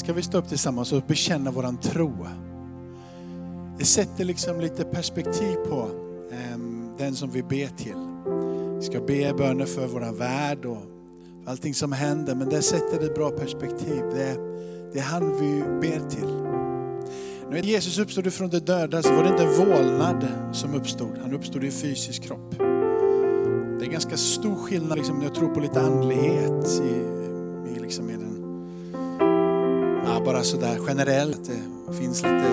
ska vi stå upp tillsammans och bekänna våran tro. Det sätter liksom lite perspektiv på ehm, den som vi ber till. Vi ska be böner för våran värld och för allting som händer, men det sätter ett bra perspektiv. Det är, det är han vi ber till. När Jesus uppstod från de döda så var det inte en vålnad som uppstod, han uppstod i en fysisk kropp. Det är ganska stor skillnad liksom, när jag tror på lite andlighet i, bara sådär generellt. Att Det finns lite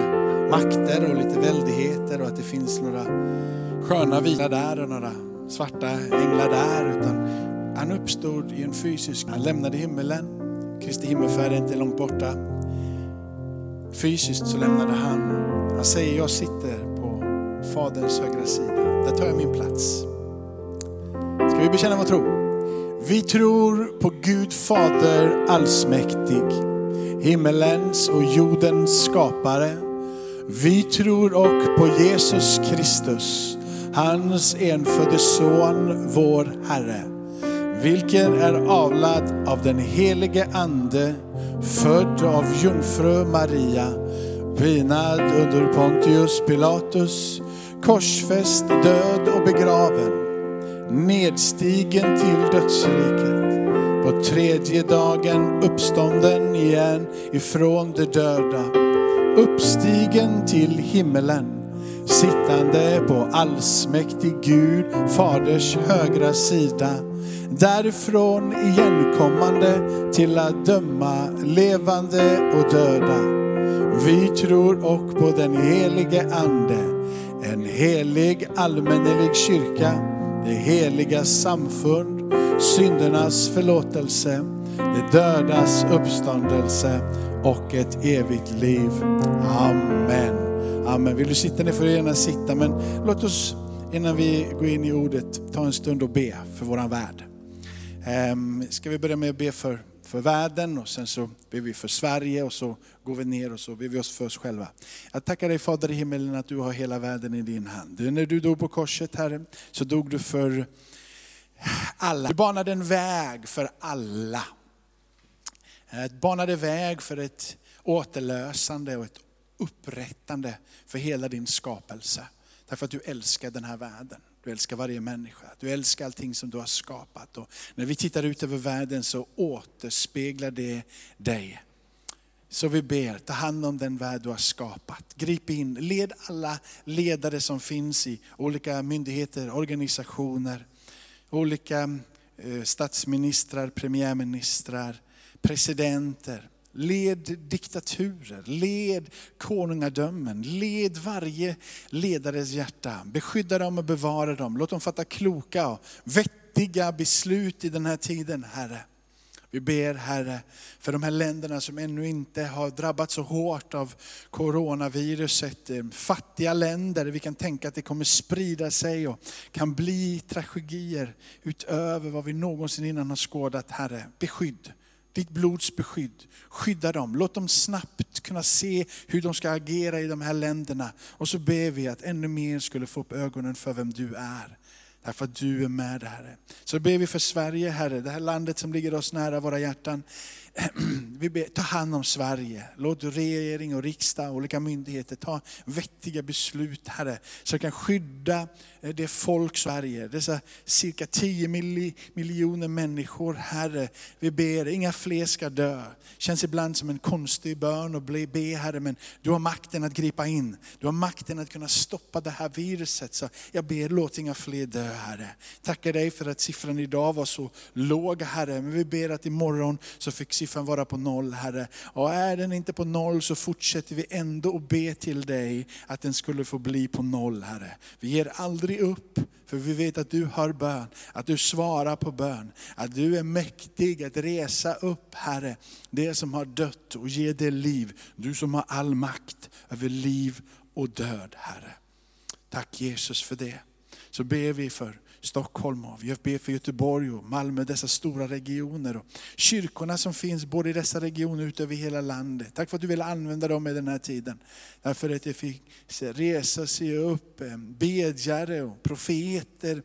makter och lite väldigheter och att det finns några sköna vita där och några svarta änglar där. Utan han uppstod i en fysisk, han lämnade himmelen. Kristi himmelfärd är inte långt borta. Fysiskt så lämnade han, han säger jag sitter på Faderns högra sida. Där tar jag min plats. Ska vi bekänna vår tro? Vi tror på Gud Fader allsmäktig, himmelens och jordens skapare. Vi tror och på Jesus Kristus, hans enfödde son, vår Herre, vilken är avlad av den helige Ande, född av jungfru Maria, pinad under Pontius Pilatus, korsfäst, död och begraven nedstigen till dödsriket. På tredje dagen uppstånden igen ifrån de döda. Uppstigen till himmelen. Sittande på allsmäktig Gud, Faders högra sida. Därifrån igenkommande till att döma levande och döda. Vi tror och på den helige Ande, en helig allmännelig kyrka, det heliga samfund, syndernas förlåtelse, det dödas uppståndelse och ett evigt liv. Amen. Amen. Vill du sitta ner får du gärna sitta, men låt oss innan vi går in i ordet ta en stund och be för våran värld. Ehm, ska vi börja med att be för, för världen och sen så ber vi för Sverige och så går vi ner och så ber vi oss för oss själva. Jag tackar dig Fader i himmelen att du har hela världen i din hand. När du dog på korset Herre, så dog du för alla. Du banade en väg för alla. Eh, du banade väg för ett återlösande och ett upprättande för hela din skapelse. Därför att du älskar den här världen. Du älskar varje människa. Du älskar allting som du har skapat. Och när vi tittar ut över världen så återspeglar det dig. Så vi ber, ta hand om den värld du har skapat. Grip in, led alla ledare som finns i olika myndigheter, organisationer, olika eh, statsministrar, premiärministrar, presidenter. Led diktaturer, led konungadömen, led varje ledares hjärta. Beskydda dem och bevara dem. Låt dem fatta kloka och vettiga beslut i den här tiden, Herre. Vi ber Herre för de här länderna som ännu inte har drabbats så hårt av coronaviruset. Eh, fattiga länder, vi kan tänka att det kommer sprida sig och kan bli tragedier utöver vad vi någonsin innan har skådat. Herre, beskydd ditt blods beskydd. Skydda dem, låt dem snabbt kunna se hur de ska agera i de här länderna. Och så ber vi att ännu mer skulle få upp ögonen för vem du är. Därför att du är med Herre. Så ber vi för Sverige Herre, det här landet som ligger oss nära våra hjärtan. Vi ber, ta hand om Sverige. Låt regering och riksdag olika myndigheter ta vettiga beslut Herre. Så vi kan skydda Eh, det folk Sverige, dessa cirka 10 miljoner människor Herre. Vi ber, inga fler ska dö. Känns ibland som en konstig bön att be Herre, men du har makten att gripa in. Du har makten att kunna stoppa det här viruset. Så jag ber, låt inga fler dö Herre. Tackar dig för att siffran idag var så låg Herre, men vi ber att imorgon så fick siffran vara på noll Herre. Och är den inte på noll så fortsätter vi ändå att be till dig att den skulle få bli på noll Herre. Vi ger aldrig upp, för vi vet att du hör bön, att du svarar på bön. Att du är mäktig att resa upp Herre, det som har dött och ge det liv. Du som har all makt över liv och död Herre. Tack Jesus för det. Så ber vi för Stockholm och vi ber för Göteborg och Malmö, dessa stora regioner. Och kyrkorna som finns både i dessa regioner och över hela landet. Tack för att du vill använda dem i den här tiden. Därför att det fick resa sig upp eh, bedjare och profeter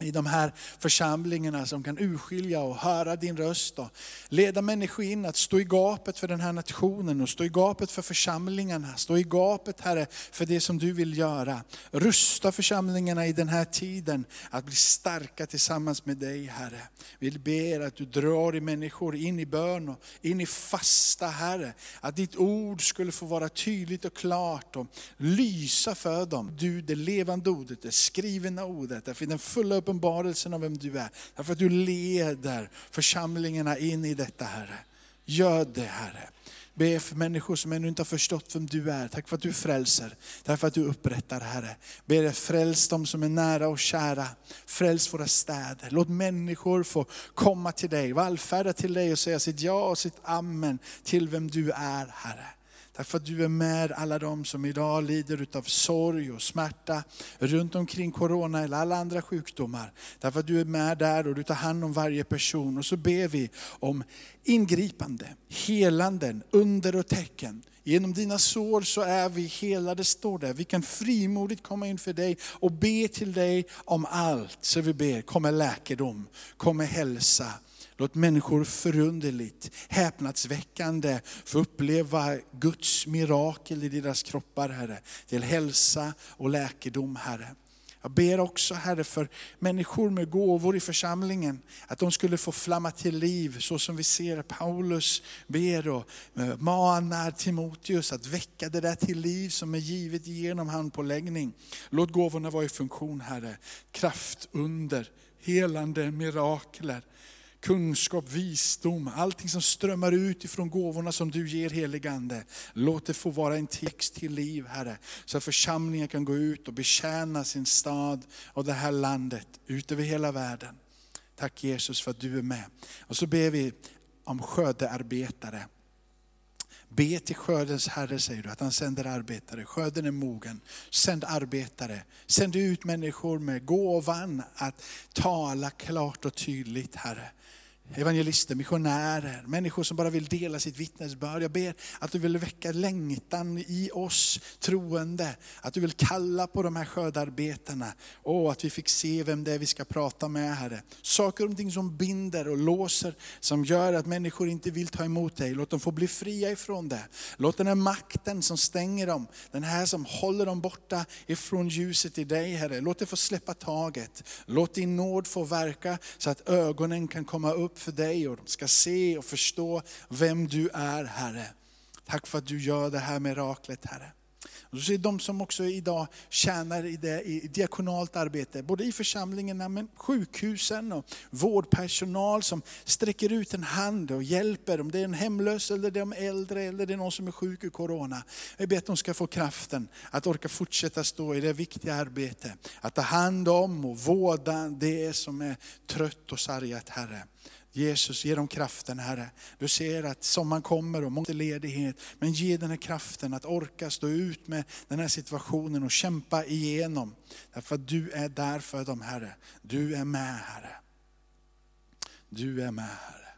i de här församlingarna som kan urskilja och höra din röst och leda människor in att stå i gapet för den här nationen och stå i gapet för församlingarna. Stå i gapet Herre för det som du vill göra. Rusta församlingarna i den här tiden att bli starka tillsammans med dig Herre. Vi ber att du drar i människor in i bön och in i fasta Herre. Att ditt ord skulle få vara tydligt och klart och lysa för dem. Du det levande ordet, det skrivna ordet, därför den fulla uppenbarelsen av vem du är. Därför att du leder församlingarna in i detta Herre. Gör det Herre. Be för människor som ännu inte har förstått vem du är. Tack för att du frälser. Tack för att du upprättar Herre. Be dig fräls de som är nära och kära. Fräls våra städer. Låt människor få komma till dig, vallfärda till dig och säga sitt ja och sitt amen till vem du är Herre. Tack för att du är med alla de som idag lider av sorg och smärta runt omkring corona eller alla andra sjukdomar. Tack för att du är med där och du tar hand om varje person. Och så ber vi om ingripande, helanden, under och tecken. Genom dina sår så är vi helade, står det. Vi kan frimodigt komma inför dig och be till dig om allt. Så vi ber, kom med läkedom, kom med hälsa. Låt människor förunderligt, häpnadsväckande få uppleva Guds mirakel i deras kroppar, Herre. Till hälsa och läkedom, Herre. Jag ber också Herre för människor med gåvor i församlingen, att de skulle få flamma till liv så som vi ser Paulus ber och manar Timoteus att väcka det där till liv som är givet genom handpåläggning. Låt gåvorna vara i funktion Herre. Kraft, under, helande, mirakler kunskap, visdom, allting som strömmar ut ifrån gåvorna som du ger heligande. Låt det få vara en text till liv Herre, så att församlingen kan gå ut och betjäna sin stad och det här landet, ut över hela världen. Tack Jesus för att du är med. Och så ber vi om skördearbetare. Be till skördens Herre säger du, att han sänder arbetare. Skörden är mogen. Sänd arbetare. Sänd ut människor med gåvan att tala klart och tydligt Herre evangelister, missionärer, människor som bara vill dela sitt vittnesbörd. Jag ber att du vill väcka längtan i oss troende, att du vill kalla på de här skördarbetarna. Och att vi fick se vem det är vi ska prata med Herre. Saker och ting som binder och låser, som gör att människor inte vill ta emot dig. Låt dem få bli fria ifrån det. Låt den här makten som stänger dem, den här som håller dem borta ifrån ljuset i dig Herre. Låt det få släppa taget. Låt din nåd få verka så att ögonen kan komma upp för dig och de ska se och förstå vem du är Herre. Tack för att du gör det här miraklet Herre. Och så är de som också idag tjänar i, det, i diakonalt arbete, både i församlingarna, men sjukhusen och vårdpersonal som sträcker ut en hand och hjälper, om det är en hemlös, eller det är de äldre, eller det är någon som är sjuk i corona. Jag ber att de ska få kraften att orka fortsätta stå i det viktiga arbetet. Att ta hand om och vårda det som är trött och sargat Herre. Jesus, ge dem kraften Herre. Du ser att sommaren kommer och många ledighet. Men ge den här kraften att orka stå ut med den här situationen och kämpa igenom. Därför att du är där för dem Herre. Du är med Herre. Du är med Herre.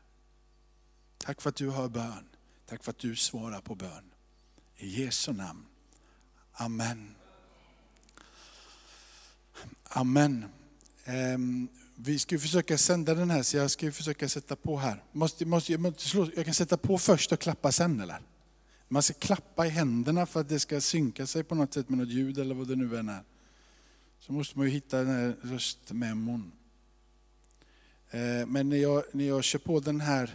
Tack för att du hör bön. Tack för att du svarar på bön. I Jesu namn. Amen. Amen. Ehm, vi ska försöka sända den här, så jag ska försöka sätta på här. Måste, måste, jag, måste slå, jag kan sätta på först och klappa sen eller? Man ska klappa i händerna för att det ska synka sig på något sätt med något ljud eller vad det nu än är. Så måste man ju hitta den här röstmemon. Eh, men när jag, när jag kör på den här,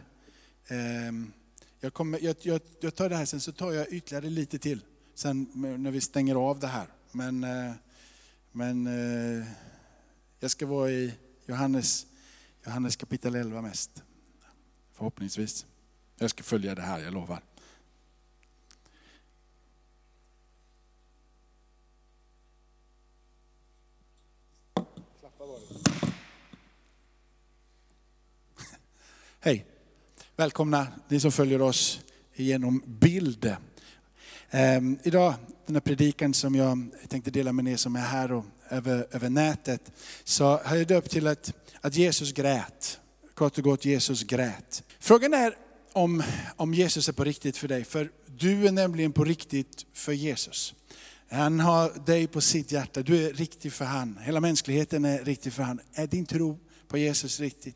ehm, jag, kommer, jag, jag, jag tar det här sen så tar jag ytterligare lite till. Sen när vi stänger av det här. Men, eh, men eh, jag ska vara i Johannes, Johannes kapitel 11 mest. Förhoppningsvis. Jag ska följa det här, jag lovar. Hej! Välkomna ni som följer oss genom bild. Um, idag, den här predikan som jag tänkte dela med er som är här och över, över nätet, så har jag döpt till att, att Jesus grät. Kort och gott, Jesus grät. Frågan är om, om Jesus är på riktigt för dig, för du är nämligen på riktigt för Jesus. Han har dig på sitt hjärta. Du är riktig för han. Hela mänskligheten är riktig för han. Är din tro på Jesus riktigt?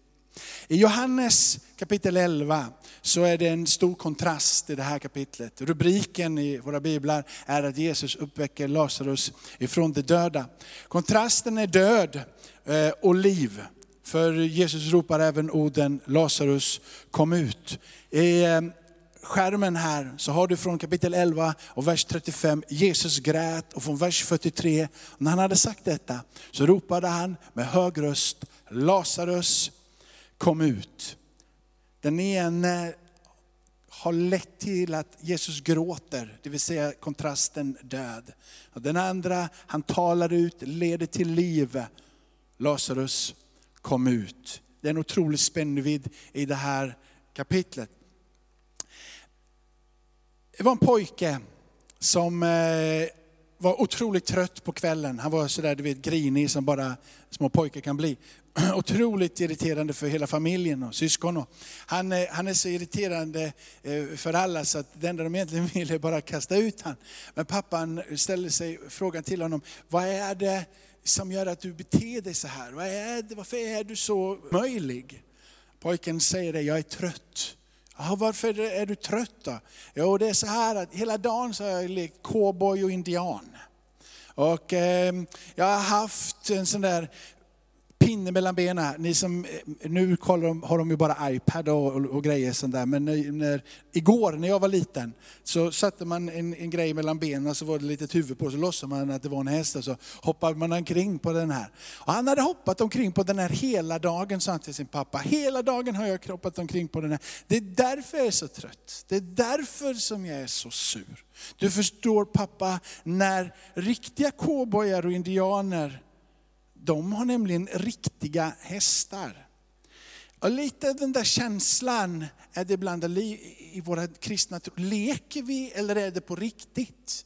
I Johannes kapitel 11 så är det en stor kontrast i det här kapitlet. Rubriken i våra biblar är att Jesus uppväcker Lazarus ifrån de döda. Kontrasten är död eh, och liv. För Jesus ropar även orden Lazarus kom ut. I eh, skärmen här så har du från kapitel 11 och vers 35, Jesus grät och från vers 43, när han hade sagt detta så ropade han med hög röst, Lazarus kom ut. Den ene har lett till att Jesus gråter, det vill säga kontrasten död. Den andra, han talar ut, leder till liv. Lazarus kom ut. Det är en otrolig spännvidd i det här kapitlet. Det var en pojke som eh, var otroligt trött på kvällen. Han var sådär du vet, grinig som bara små pojkar kan bli. Otroligt irriterande för hela familjen och syskon. Han, eh, han är så irriterande eh, för alla så att det enda de egentligen vill är bara kasta ut honom. Men pappan ställer sig frågan till honom, vad är det som gör att du beter dig så här? Vad är det, varför är du så möjlig? Pojken säger det, jag är trött. Ja, varför är du trött då? Jo, det är så här att hela dagen så har jag lekt cowboy och indian. Och eh, jag har haft en sån där pinne mellan benen. Ni som, eh, nu kollar har de ju bara iPad och, och, och grejer sånt där. Men när, när, igår när jag var liten så satte man en, en grej mellan benen så var det ett litet huvud på så låtsade man att det var en häst och så hoppade man omkring på den här. Och han hade hoppat omkring på den här hela dagen sa han till sin pappa. Hela dagen har jag hoppat omkring på den här. Det är därför jag är så trött. Det är därför som jag är så sur. Du förstår pappa, när riktiga cowboyar och indianer de har nämligen riktiga hästar. Och lite den där känslan är det ibland i våra kristna tro. Leker vi eller är det på riktigt?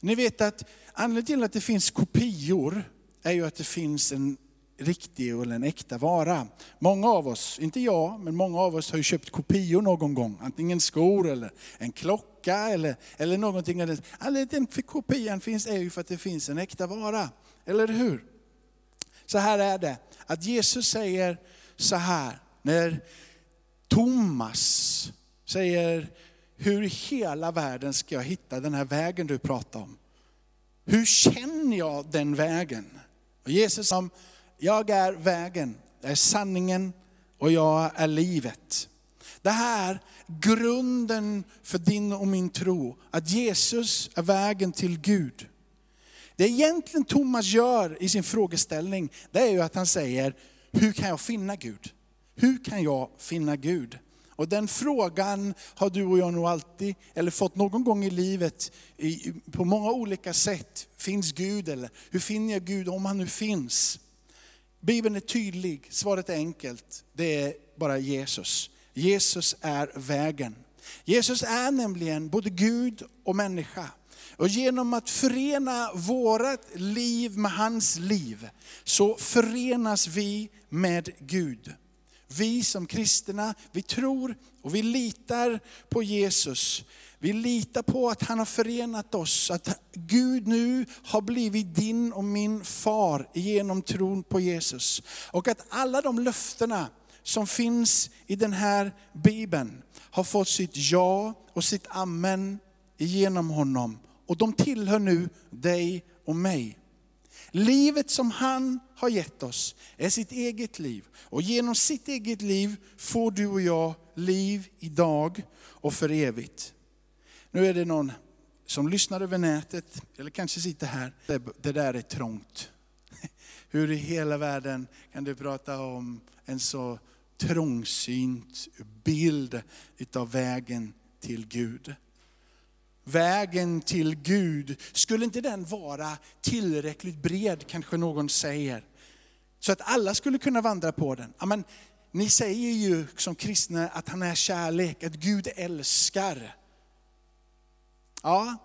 Ni vet att anledningen till att det finns kopior är ju att det finns en riktig eller en äkta vara. Många av oss, inte jag, men många av oss har ju köpt kopior någon gång. Antingen skor eller en klocka eller, eller någonting. Anledningen till att kopian finns är ju för att det finns en äkta vara. Eller hur? Så här är det, att Jesus säger så här, när Thomas säger, hur i hela världen ska jag hitta den här vägen du pratar om? Hur känner jag den vägen? Och Jesus sa, jag är vägen, jag är sanningen och jag är livet. Det här grunden för din och min tro, att Jesus är vägen till Gud. Det egentligen Thomas gör i sin frågeställning, det är ju att han säger, hur kan jag finna Gud? Hur kan jag finna Gud? Och den frågan har du och jag nog alltid, eller fått någon gång i livet, i, på många olika sätt. Finns Gud eller hur finner jag Gud om han nu finns? Bibeln är tydlig, svaret är enkelt. Det är bara Jesus. Jesus är vägen. Jesus är nämligen både Gud och människa. Och genom att förena vårt liv med hans liv, så förenas vi med Gud. Vi som kristna, vi tror och vi litar på Jesus. Vi litar på att han har förenat oss, att Gud nu har blivit din och min far genom tron på Jesus. Och att alla de löftena som finns i den här bibeln har fått sitt ja och sitt amen genom honom. Och de tillhör nu dig och mig. Livet som han har gett oss är sitt eget liv. Och genom sitt eget liv får du och jag liv idag och för evigt. Nu är det någon som lyssnar över nätet, eller kanske sitter här. Det där är trångt. Hur i hela världen kan du prata om en så trångsynt bild utav vägen till Gud? Vägen till Gud, skulle inte den vara tillräckligt bred, kanske någon säger? Så att alla skulle kunna vandra på den. Amen, ni säger ju som kristna att han är kärlek, att Gud älskar. Ja,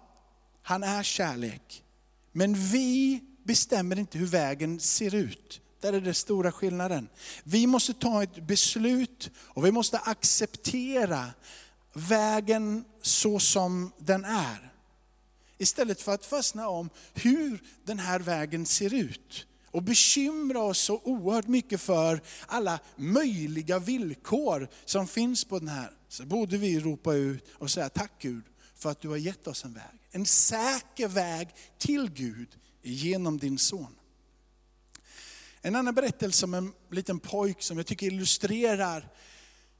han är kärlek. Men vi bestämmer inte hur vägen ser ut. Där är den stora skillnaden. Vi måste ta ett beslut och vi måste acceptera vägen så som den är. Istället för att fastna om hur den här vägen ser ut. Och bekymra oss så oerhört mycket för alla möjliga villkor som finns på den här. Så borde vi ropa ut och säga tack Gud för att du har gett oss en väg. En säker väg till Gud genom din son. En annan berättelse om en liten pojk som jag tycker illustrerar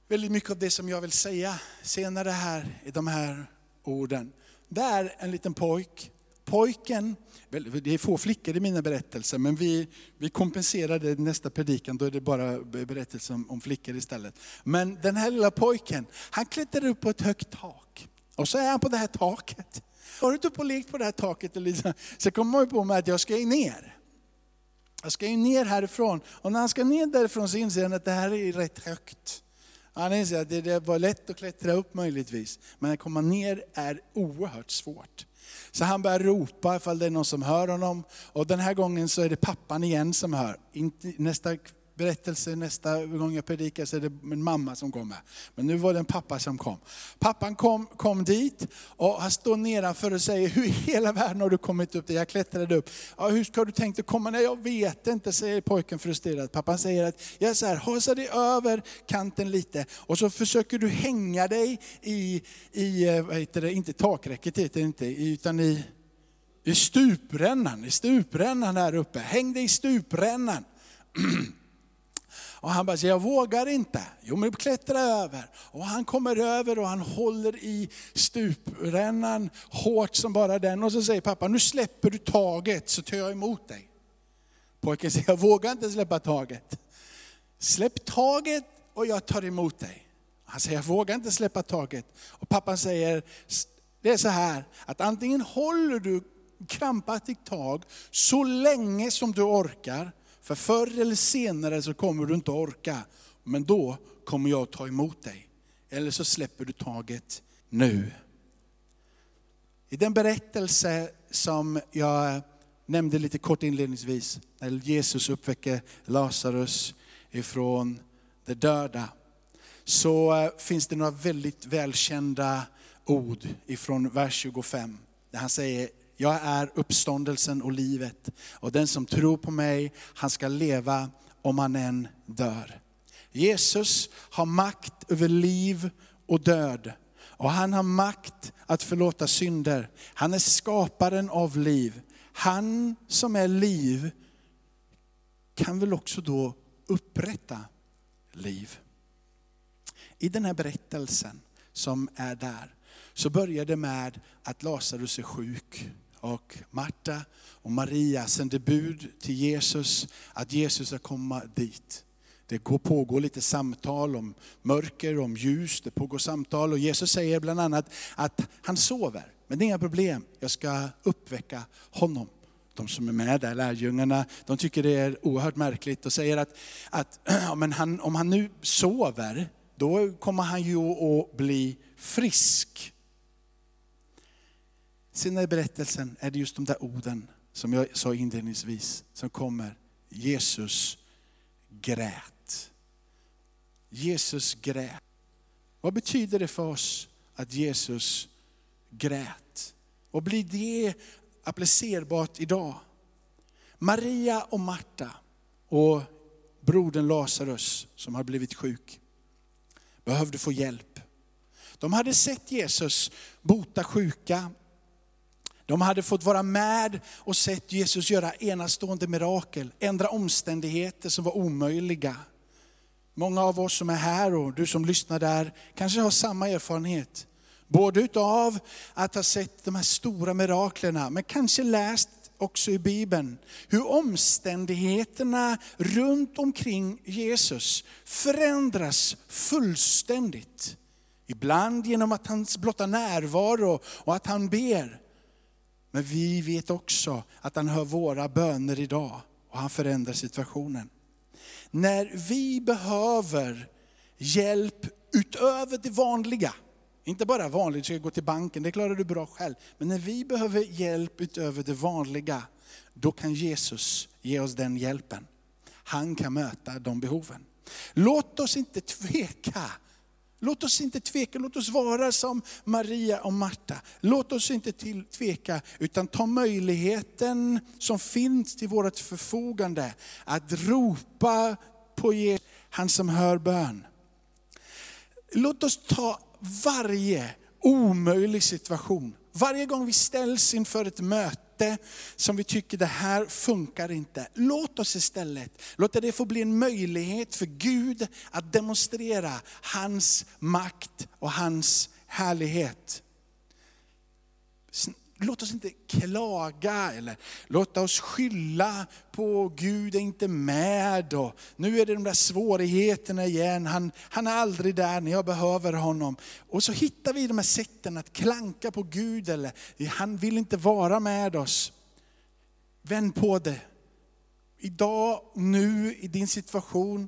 väldigt mycket av det som jag vill säga senare här i de här orden. Det är en liten pojk. Pojken, det är få flickor i mina berättelser, men vi, vi kompenserar det i nästa predikan, då är det bara berättelser om, om flickor istället. Men den här lilla pojken, han klättrar upp på ett högt tak. Och så är han på det här taket. Har du inte upp och lekt på det här taket? Så kommer man på mig att jag ska ner. Jag ska ju ner härifrån. Och när han ska ner därifrån så inser han att det här är rätt högt. Han inser att det var lätt att klättra upp möjligtvis, men att komma ner är oerhört svårt. Så han börjar ropa ifall det är någon som hör honom. Och den här gången så är det pappan igen som hör. Nästa berättelse nästa gång jag predikar så är det min mamma som kommer. Men nu var det en pappa som kom. Pappan kom, kom dit och han står nedanför och säger, hur i hela världen har du kommit upp där? Jag klättrade upp. Ja, hur ska du tänkt att komma? Nej, jag vet inte, säger pojken frustrerat. Pappan säger att, jag så här, hasa dig över kanten lite och så försöker du hänga dig i, i eh, vad heter det, inte takräcket heter det inte, utan i, i stuprännan, i stuprännan här uppe. Häng dig i stuprännan. Och han bara, jag vågar inte. Jo men klättra över. Och han kommer över och han håller i stuprännan hårt som bara den. Och så säger pappa, nu släpper du taget så tar jag emot dig. Pojken säger, jag vågar inte släppa taget. Släpp taget och jag tar emot dig. Han säger, jag vågar inte släppa taget. Och pappan säger, det är så här, att antingen håller du krampaktigt tag så länge som du orkar, för förr eller senare så kommer du inte orka, men då kommer jag ta emot dig. Eller så släpper du taget nu. I den berättelse som jag nämnde lite kort inledningsvis, när Jesus uppväcker Lazarus ifrån de döda, så eh, finns det några väldigt välkända ord ifrån vers 25. Där han säger, jag är uppståndelsen och livet. Och den som tror på mig, han ska leva om han än dör. Jesus har makt över liv och död. Och han har makt att förlåta synder. Han är skaparen av liv. Han som är liv kan väl också då upprätta liv. I den här berättelsen som är där, så börjar det med att Lazarus är sjuk. Och Marta och Maria sände bud till Jesus att Jesus ska komma dit. Det pågår lite samtal om mörker, om ljus, det pågår samtal och Jesus säger bland annat att han sover. Men det är inga problem, jag ska uppväcka honom. De som är med där, lärjungarna, de tycker det är oerhört märkligt och säger att, att ja, men han, om han nu sover, då kommer han ju att bli frisk. Sen i berättelsen är det just de där orden som jag sa inledningsvis som kommer. Jesus grät. Jesus grät. Vad betyder det för oss att Jesus grät? Och blir det applicerbart idag? Maria och Marta och brodern Lazarus som har blivit sjuk behövde få hjälp. De hade sett Jesus bota sjuka, de hade fått vara med och sett Jesus göra enastående mirakel, ändra omständigheter som var omöjliga. Många av oss som är här och du som lyssnar där kanske har samma erfarenhet. Både utav att ha sett de här stora miraklerna, men kanske läst också i Bibeln, hur omständigheterna runt omkring Jesus förändras fullständigt. Ibland genom att hans blotta närvaro och att han ber. Men vi vet också att han hör våra böner idag och han förändrar situationen. När vi behöver hjälp utöver det vanliga, inte bara vanligt, du ska gå till banken, det klarar du bra själv. Men när vi behöver hjälp utöver det vanliga, då kan Jesus ge oss den hjälpen. Han kan möta de behoven. Låt oss inte tveka Låt oss inte tveka, låt oss vara som Maria och Marta. Låt oss inte till, tveka, utan ta möjligheten som finns till vårt förfogande att ropa på Jesus, han som hör bön. Låt oss ta varje omöjlig situation, varje gång vi ställs inför ett möte som vi tycker det här funkar inte. Låt oss istället låta det få bli en möjlighet för Gud att demonstrera hans makt och hans härlighet. Låt oss inte klaga eller låta oss skylla på Gud är inte med och nu är det de där svårigheterna igen. Han, han är aldrig där när jag behöver honom. Och så hittar vi de här sätten att klanka på Gud eller han vill inte vara med oss. Vänd på det. Idag, nu, i din situation,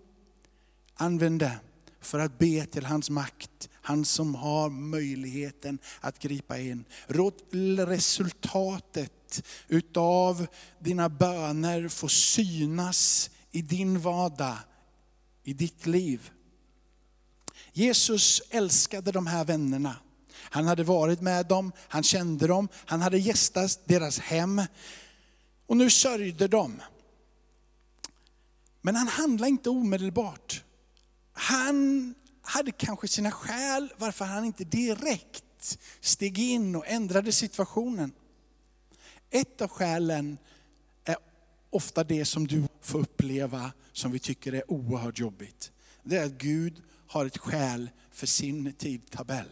använd det för att be till hans makt. Han som har möjligheten att gripa in. Låt resultatet utav dina böner få synas i din vardag, i ditt liv. Jesus älskade de här vännerna. Han hade varit med dem, han kände dem, han hade gästat deras hem. Och nu sörjde de. Men han handlade inte omedelbart. Han hade kanske sina skäl varför han inte direkt steg in och ändrade situationen. Ett av skälen är ofta det som du får uppleva som vi tycker är oerhört jobbigt. Det är att Gud har ett skäl för sin tidtabell.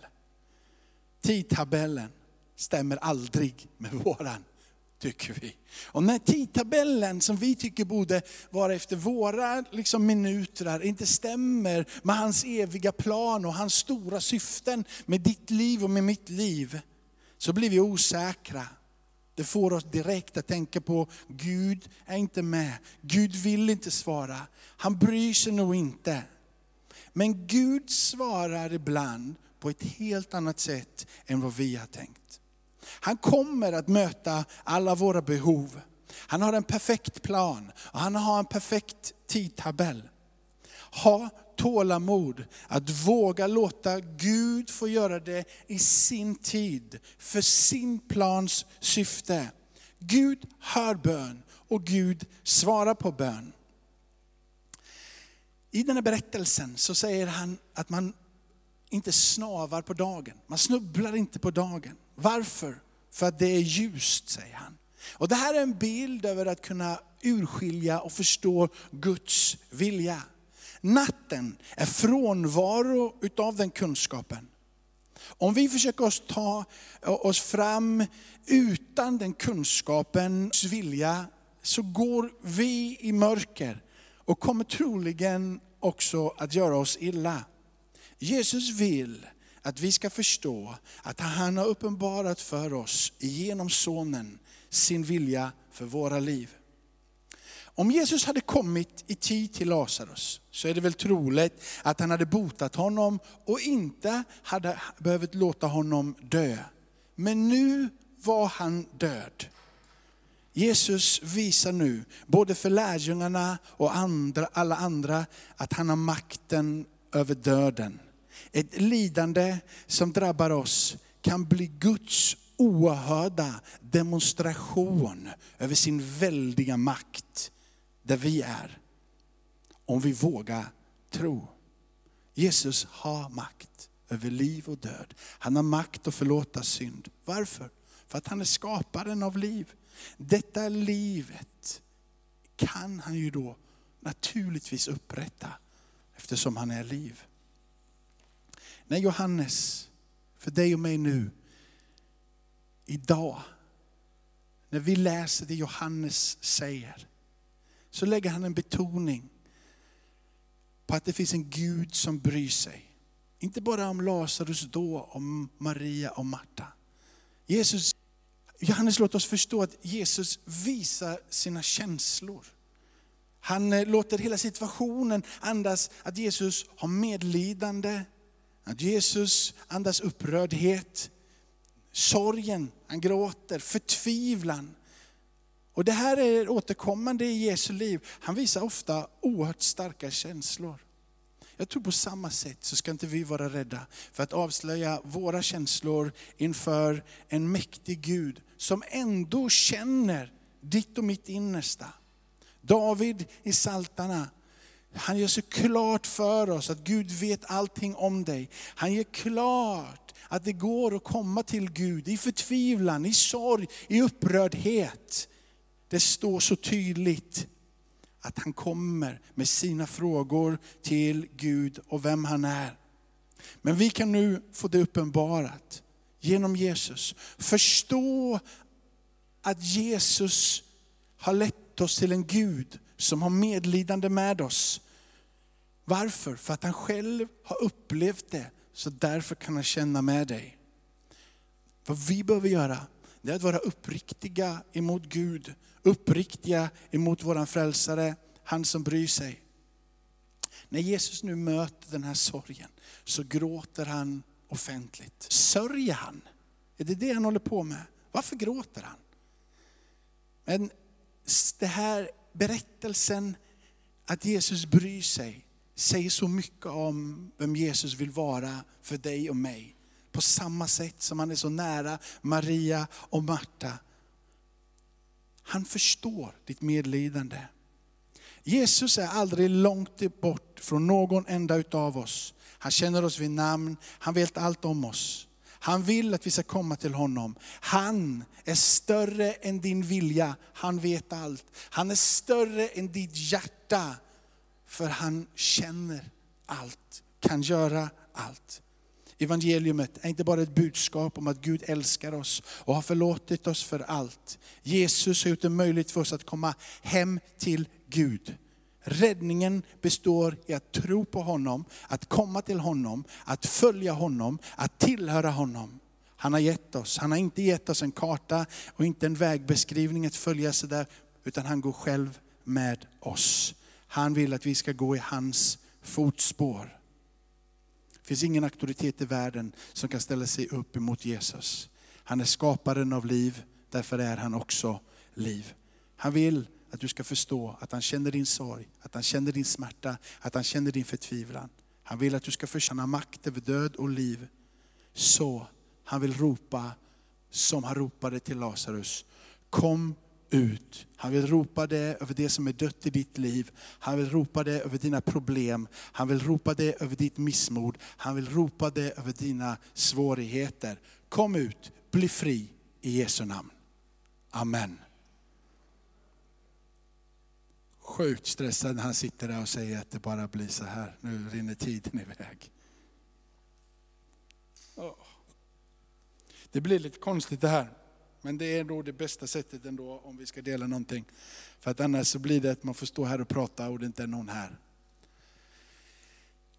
Tidtabellen stämmer aldrig med våran tycker vi. Och när tidtabellen som vi tycker borde vara efter våra liksom, minuter inte stämmer med hans eviga plan och hans stora syften med ditt liv och med mitt liv, så blir vi osäkra. Det får oss direkt att tänka på, Gud är inte med. Gud vill inte svara. Han bryr sig nog inte. Men Gud svarar ibland på ett helt annat sätt än vad vi har tänkt. Han kommer att möta alla våra behov. Han har en perfekt plan och han har en perfekt tidtabell. Ha tålamod att våga låta Gud få göra det i sin tid, för sin plans syfte. Gud hör bön och Gud svarar på bön. I den här berättelsen så säger han att man inte snavar på dagen. Man snubblar inte på dagen. Varför? För att det är ljust, säger han. Och det här är en bild över att kunna urskilja och förstå Guds vilja. Natten är frånvaro utav den kunskapen. Om vi försöker oss ta oss fram utan den kunskapens vilja, så går vi i mörker och kommer troligen också att göra oss illa. Jesus vill att vi ska förstå att han har uppenbarat för oss genom sonen sin vilja för våra liv. Om Jesus hade kommit i tid till Lazarus så är det väl troligt att han hade botat honom och inte hade behövt låta honom dö. Men nu var han död. Jesus visar nu, både för lärjungarna och andra, alla andra, att han har makten över döden. Ett lidande som drabbar oss kan bli Guds oerhörda demonstration över sin väldiga makt där vi är. Om vi vågar tro. Jesus har makt över liv och död. Han har makt att förlåta synd. Varför? För att han är skaparen av liv. Detta livet kan han ju då naturligtvis upprätta eftersom han är liv. När Johannes, för dig och mig nu, idag, när vi läser det Johannes säger, så lägger han en betoning på att det finns en Gud som bryr sig. Inte bara om Lazarus då, om Maria och Marta. Jesus, Johannes låter oss förstå att Jesus visar sina känslor. Han eh, låter hela situationen andas att Jesus har medlidande, att Jesus andas upprördhet, sorgen, han gråter, förtvivlan. Och det här är återkommande i Jesu liv. Han visar ofta oerhört starka känslor. Jag tror på samma sätt så ska inte vi vara rädda för att avslöja våra känslor inför en mäktig Gud som ändå känner ditt och mitt innersta. David i Saltarna, han gör så klart för oss att Gud vet allting om dig. Han gör klart att det går att komma till Gud i förtvivlan, i sorg, i upprördhet. Det står så tydligt att han kommer med sina frågor till Gud och vem han är. Men vi kan nu få det uppenbarat genom Jesus. Förstå att Jesus har lett oss till en Gud som har medlidande med oss. Varför? För att han själv har upplevt det, så därför kan han känna med dig. Vad vi behöver göra, det är att vara uppriktiga emot Gud, uppriktiga emot våran frälsare, han som bryr sig. När Jesus nu möter den här sorgen, så gråter han offentligt. Sörjer han? Är det det han håller på med? Varför gråter han? Men det här berättelsen att Jesus bryr sig, säger så mycket om vem Jesus vill vara för dig och mig. På samma sätt som han är så nära Maria och Marta. Han förstår ditt medlidande. Jesus är aldrig långt bort från någon enda utav oss. Han känner oss vid namn, han vet allt om oss. Han vill att vi ska komma till honom. Han är större än din vilja, han vet allt. Han är större än ditt hjärta, för han känner allt, kan göra allt. Evangeliumet är inte bara ett budskap om att Gud älskar oss och har förlåtit oss för allt. Jesus har gjort det möjligt för oss att komma hem till Gud. Räddningen består i att tro på honom, att komma till honom, att följa honom, att tillhöra honom. Han har gett oss, han har inte gett oss en karta och inte en vägbeskrivning att följa sig där, utan han går själv med oss. Han vill att vi ska gå i hans fotspår. Det finns ingen auktoritet i världen som kan ställa sig upp emot Jesus. Han är skaparen av liv, därför är han också liv. Han vill att du ska förstå att han känner din sorg, att han känner din smärta, att han känner din förtvivlan. Han vill att du ska förtjäna makt över död och liv. Så han vill ropa som han ropade till Lazarus. Kom ut. Han vill ropa det över det som är dött i ditt liv. Han vill ropa det över dina problem. Han vill ropa det över ditt missmod. Han vill ropa det över dina svårigheter. Kom ut, bli fri i Jesu namn. Amen. Sjukt stressad när han sitter där och säger att det bara blir så här. Nu rinner tiden iväg. Det blir lite konstigt det här. Men det är nog det bästa sättet ändå om vi ska dela någonting. För att annars så blir det att man får stå här och prata och det inte är någon här.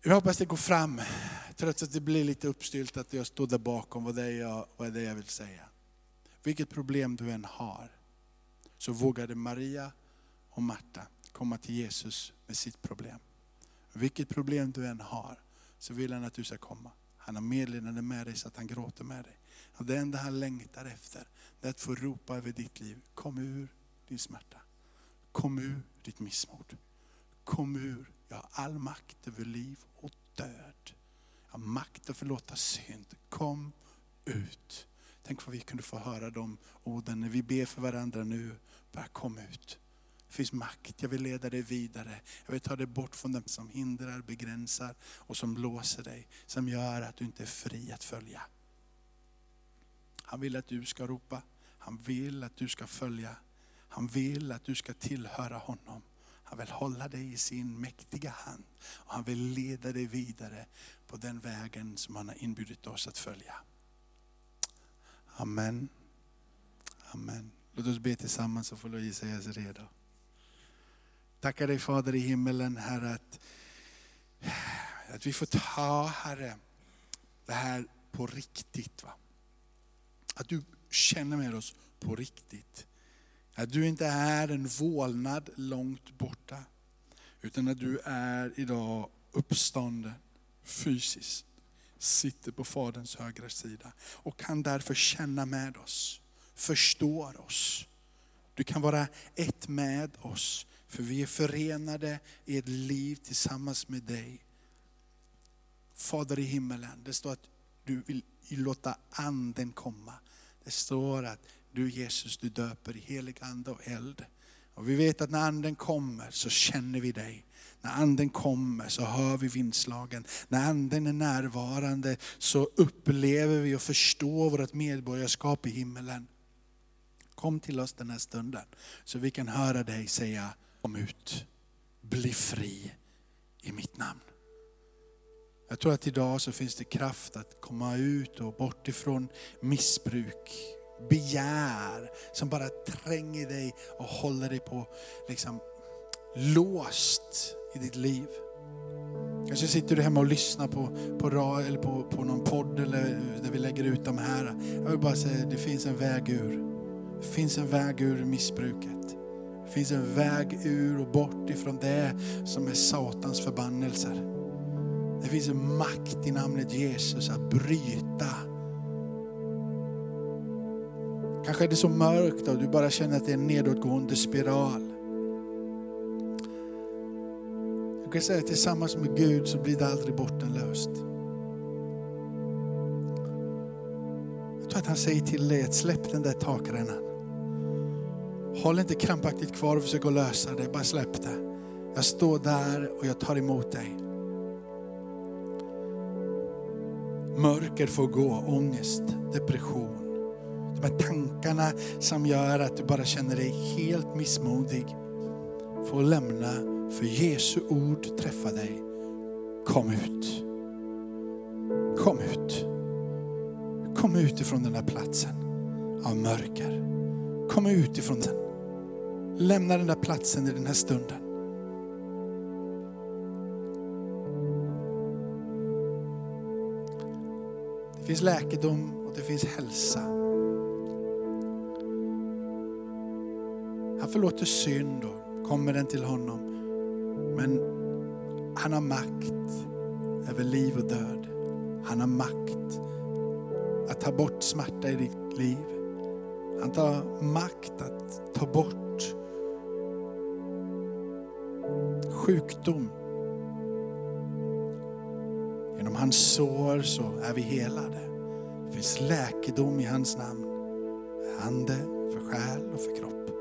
Jag hoppas det går fram, trots att det blir lite uppstylt att jag står där bakom vad det är jag, vad det är jag vill säga. Vilket problem du än har, så vågade Maria och Marta komma till Jesus med sitt problem. Vilket problem du än har, så vill han att du ska komma. Han har medlidande med dig så att han gråter med dig. Det enda han längtar efter, det är att få ropa över ditt liv. Kom ur din smärta. Kom ur ditt missmod. Kom ur, jag har all makt över liv och död. Jag har makt att förlåta synd. Kom ut. Tänk vad vi kunde få höra de orden när vi ber för varandra nu. Bara kom ut. Det finns makt, jag vill leda dig vidare. Jag vill ta dig bort från dem som hindrar, begränsar och som låser dig. Som gör att du inte är fri att följa. Han vill att du ska ropa. Han vill att du ska följa. Han vill att du ska tillhöra honom. Han vill hålla dig i sin mäktiga hand. Och han vill leda dig vidare på den vägen som han har inbjudit oss att följa. Amen. Amen. Låt oss be tillsammans så får Louise säga sig redo. Tackar dig Fader i himmelen Herre att, att vi får ta Herre det här på riktigt. Va? Att du känner med oss på riktigt. Att du inte är en vålnad långt borta. Utan att du är idag uppstånden fysiskt. Sitter på Faderns högra sida och kan därför känna med oss, förstår oss. Du kan vara ett med oss, för vi är förenade i ett liv tillsammans med dig. Fader i himmelen, det står att du vill låta anden komma. Det står att du Jesus, du döper i helig ande och eld. Och vi vet att när anden kommer så känner vi dig. När anden kommer så hör vi vindslagen. När anden är närvarande så upplever vi och förstår vårt medborgarskap i himmelen. Kom till oss den här stunden så vi kan höra dig säga, kom ut, bli fri i mitt namn. Jag tror att idag så finns det kraft att komma ut och bort ifrån missbruk, begär som bara tränger dig och håller dig på liksom låst i ditt liv. Kanske sitter du hemma och lyssnar på, på, eller på, på någon podd eller där vi lägger ut de här. Jag vill bara säga att det finns en väg ur. Det finns en väg ur missbruket. Det finns en väg ur och bort ifrån det som är Satans förbannelser. Det finns en makt i namnet Jesus att bryta. Kanske är det så mörkt och du bara känner att det är en nedåtgående spiral. Jag kan säga att tillsammans med Gud så blir det aldrig bottenlöst. Jag tror att han säger till dig att släpp den där takrännan. Håll inte krampaktigt kvar och försök att lösa det, bara släpp det. Jag står där och jag tar emot dig. Mörker får gå, ångest, depression. De här tankarna som gör att du bara känner dig helt missmodig får lämna för Jesu ord träffar dig. Kom ut. Kom ut. Kom ut ifrån den här platsen av mörker. Kom ut ifrån den. Lämna den där platsen i den här stunden. Finns läkedom och det finns hälsa. Han förlåter synd och kommer den till honom. Men han har makt över liv och död. Han har makt att ta bort smärta i ditt liv. Han tar makt att ta bort sjukdom. Hans sår så är vi helade. Det finns läkedom i hans namn. Ande, för själ och för kropp.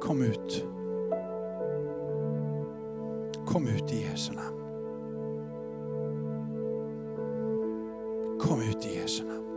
Kom ut. Kom ut i Jesu namn. Kom ut i Jesu namn.